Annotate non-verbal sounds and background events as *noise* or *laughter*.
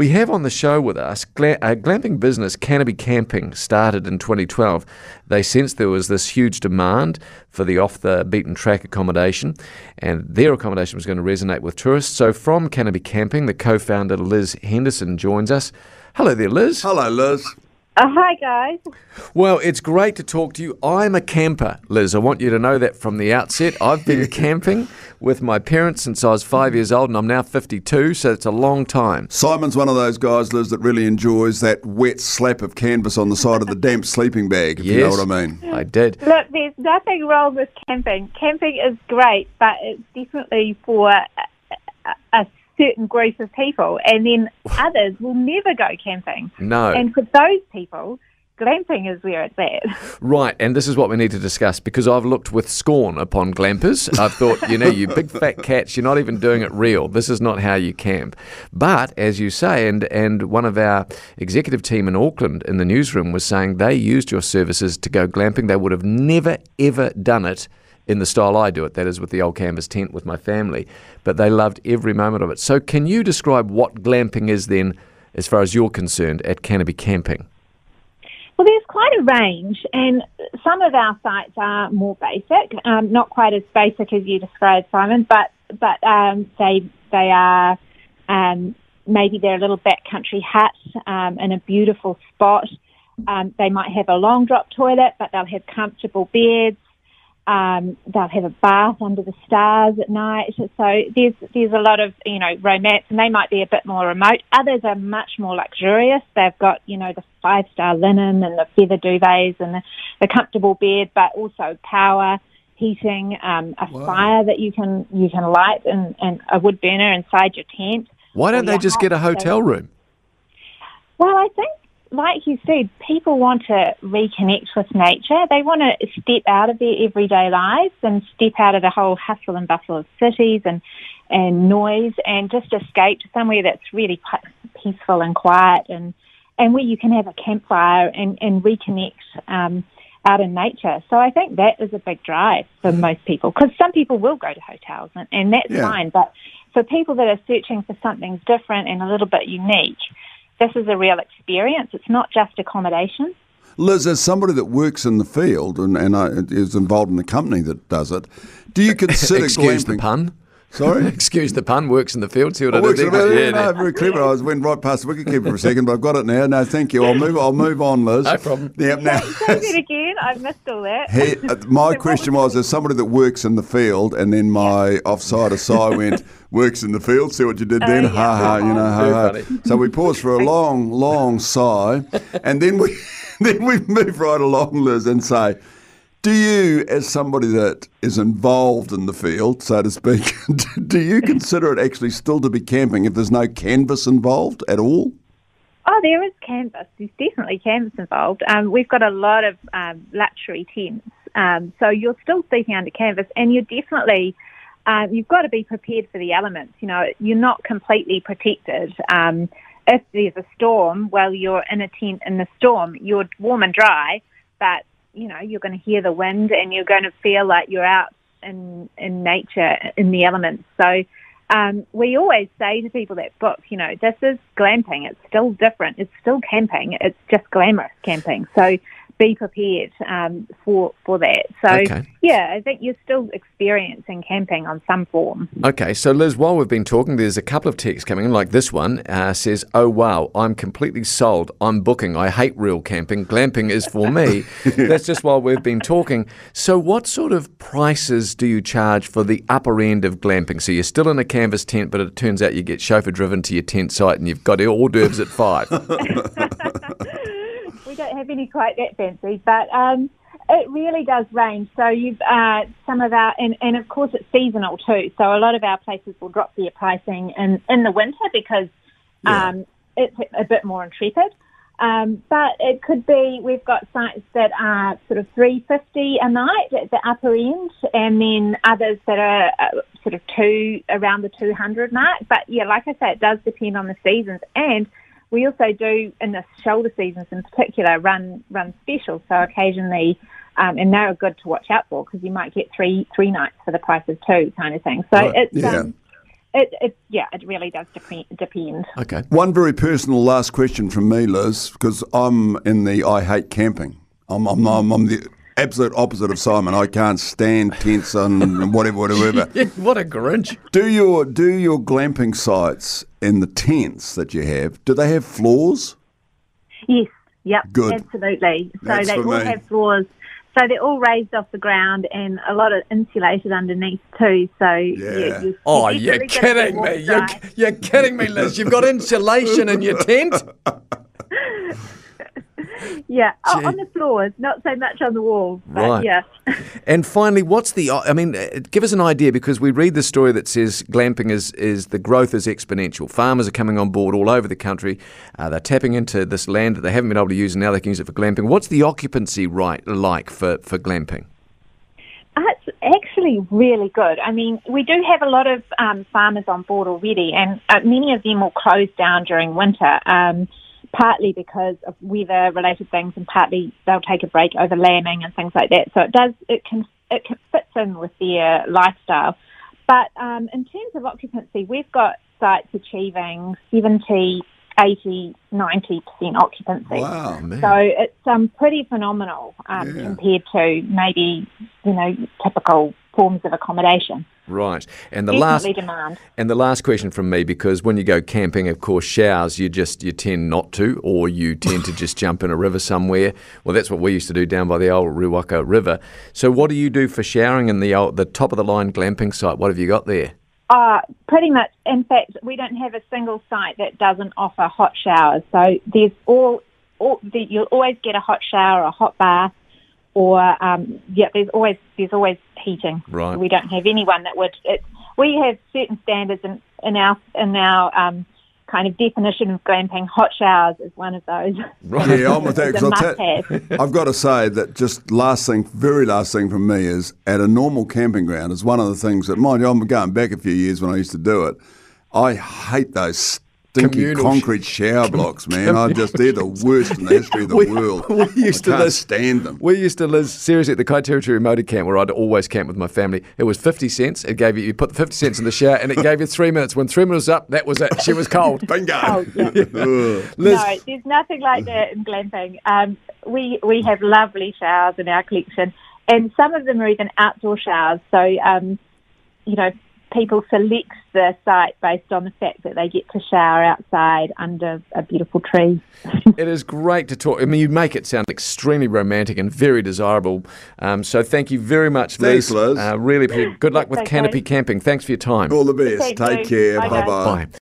We have on the show with us gla- uh, glamping business Canopy Camping started in 2012. They sensed there was this huge demand for the off the beaten track accommodation, and their accommodation was going to resonate with tourists. So, from Canopy Camping, the co founder Liz Henderson joins us. Hello there, Liz. Hello, Liz. Uh, hi, guys. Well, it's great to talk to you. I'm a camper, Liz. I want you to know that from the outset. I've been *laughs* camping with my parents since I was five years old, and I'm now 52, so it's a long time. Simon's one of those guys, Liz, that really enjoys that wet slap of canvas on the side of the damp sleeping bag, if you know what I mean. I did. Look, there's nothing wrong with camping. Camping is great, but it's definitely for a, a, a certain group of people, and then *laughs* others will never go camping. No. And for those people, glamping is where it's at. *laughs* Right, and this is what we need to discuss because I've looked with scorn upon glampers. I've thought, you know, you big fat cats, you're not even doing it real. This is not how you camp. But as you say, and and one of our executive team in Auckland in the newsroom was saying they used your services to go glamping. They would have never ever done it in the style I do it, that is with the old canvas tent with my family. But they loved every moment of it. So can you describe what glamping is then, as far as you're concerned, at Canopy Camping? Well, there's quite a range, and some of our sites are more basic, um, not quite as basic as you described, Simon, but but um, they they are um, maybe they're a little backcountry hut um, in a beautiful spot. Um, they might have a long drop toilet, but they'll have comfortable beds. Um, they'll have a bath under the stars at night. So there's there's a lot of you know romance, and they might be a bit more remote. Others are much more luxurious. They've got you know the five star linen and the feather duvets and the, the comfortable bed, but also power heating, um, a fire that you can you can light, and, and a wood burner inside your tent. Why don't they just get a hotel room? Well, I think, like you said, people want to reconnect with nature. They want to step out of their everyday lives and step out of the whole hustle and bustle of cities and and noise, and just escape to somewhere that's really peaceful and quiet, and and where you can have a campfire and and reconnect. Um, out in nature. So I think that is a big drive for most people because some people will go to hotels and, and that's Yeah. fine. But for people that are searching for something different and a little bit unique, this is a real experience. It's not just accommodation. Liz, as somebody that works in the field and, and I, is involved in the company that does it, do you *laughs* consider Excuse glamping? the pun. Sorry? *laughs* Excuse the pun. Works in the field. See what I, I works did in there? Yeah, no, no. very clever. I was went right past the wicketkeeper for a second, but I've got it now. No, thank you. I'll move. I'll move on, Liz. No problem. Yep. Now, Say it again. I've missed all that. He, *laughs* uh, my question was, as somebody that works in the field, and then my offside aside went, *laughs* works in the field, see what you did then? Oh, Ha yeah. ha, you know, ha ha. Very. So we paused for a long, long sigh, and then we then we move right along, Liz, and say, do you, as somebody that is involved in the field, so to speak, *laughs* do you consider it actually still to be camping if there's no canvas involved at all? Oh, there is canvas. There's definitely canvas involved. Um, we've got a lot of um, luxury tents, um, so you're still sleeping under canvas, and you're definitely um, you've got to be prepared for the elements. You know, you're not completely protected. Um, if there's a storm, well, you're in a tent in the storm. You're warm and dry, but you know you're going to hear the wind, and you're going to feel like you're out in in nature in the elements. So um, we always say to people that book, you know, this is glamping. It's still different. It's still camping. It's just glamorous camping. So be prepared um, for for that. So Okay. yeah, I think you're still experiencing camping on some form. Okay, so Liz, while we've been talking, there's a couple of texts coming in, like this one uh, says, "Oh wow, I'm completely sold. I'm booking. I hate real camping. Glamping is for me." *laughs* That's just while we've been talking. So, what sort of prices do you charge for the upper end of glamping? So you're still in a canvas tent, but it turns out you get chauffeur driven to your tent site, and you've got hors d'oeuvres at five. *laughs* don't have any quite that fancy, but um, it really does range. So you've uh, some of our, and, and of course it's seasonal too. So a lot of our places will drop their pricing in, in the winter because Yeah. um, it's a bit more intrepid. Um, but it could be we've got sites that are sort of three fifty a night at the upper end, and then others that are uh, sort of two around the two hundred mark. But yeah, like I say, it does depend on the seasons, and we also do in the shoulder seasons in particular run run specials. So occasionally, um, and they're good to watch out for because you might get three three nights for the price of two kind of thing. So Right, it's yeah. um, it, it yeah, it really does dep- depend. Okay. One very personal last question from me, Liz, because I'm in the I hate camping. I'm, I'm, I'm, I'm the absolute opposite of Simon. I can't stand tents and whatever, whatever. *laughs* what a Grinch. Do your do your glamping sites in the tents that you have? Do they have floors? Yes, yep, Good. absolutely. So That's they for all me. have floors. So they're all raised off the ground and a lot of insulated underneath too. So Yeah. you, you, Oh, you're you're kidding me. You're, you're kidding me, Liz. You've got insulation in your *laughs* tent. *laughs* *laughs* Yeah, oh, on the floors, not so much on the walls. But Right. Yeah. *laughs* And finally, what's the? I mean, uh, give us an idea because we read the story that says glamping is is the growth is exponential. Farmers are coming on board all over the country. Uh, they're tapping into this land that they haven't been able to use, and now they can use it for glamping. What's the occupancy right like for for glamping? Uh, It's actually really good. I mean, we do have a lot of um, farmers on board already, and uh, many of them will close down during winter, um, partly because of weather-related things, and partly they'll take a break over lambing and things like that. So it does it can it can fits in with their lifestyle. But um, in terms of occupancy, we've got sites achieving 70, 80, 90% occupancy. Wow. Man. So it's um, pretty phenomenal um, Yeah. compared to maybe you know typical forms of accommodation. Right. And the last demand. and the last question from me because when you go camping, of course, showers you just you tend not to, or you tend to just jump in a river somewhere. Well, that's what we used to do down by the old Ruaka River. So, what do you do for showering in the old, the top of the line glamping site? What have you got there? Uh, pretty much. In fact, we don't have a single site that doesn't offer hot showers. So there's all, all the, you'll always get a hot shower, a hot bath, or um, yeah, there's always there's always heating. Right. We don't have anyone that would. It, we have certain standards in, in our in our um, kind of definition of glamping. Hot showers is one of those. Right. Yeah, I'm with *laughs* that. It's a 'cause I'll ta- must-have. I've got to say that just last thing, very last thing from me is at a normal camping ground is one of the things that, mind you, I'm going back a few years when I used to do it. I hate those stinky Communal concrete shower blocks, man. I just they're the worst in the history of the *laughs* We- world. we used I to can't live- stand them. We used to live seriously at the Kaiteriteri Motor Camp where I'd always camp with my family. It was 50 cents. It gave you, you put the 50 cents in the shower and it gave you three minutes. When three minutes was up, that was it. She was cold. *laughs* Bingo. Oh, yeah. *laughs* Liz, No, there's nothing like that in glamping. Um, we we have lovely showers in our collection, and some of them are even outdoor showers. So, um, you know, people select the site based on the fact that they get to shower outside under a beautiful tree. *laughs* it is great to talk. I mean, you make it sound extremely romantic and very desirable. Um, so thank you very much, Liz. Thanks, Liz. Uh, really, good luck with okay. Canopy Camping. Thanks for your time. All the best. Thank Take you. care. Bye, Bye guys. bye. Bye.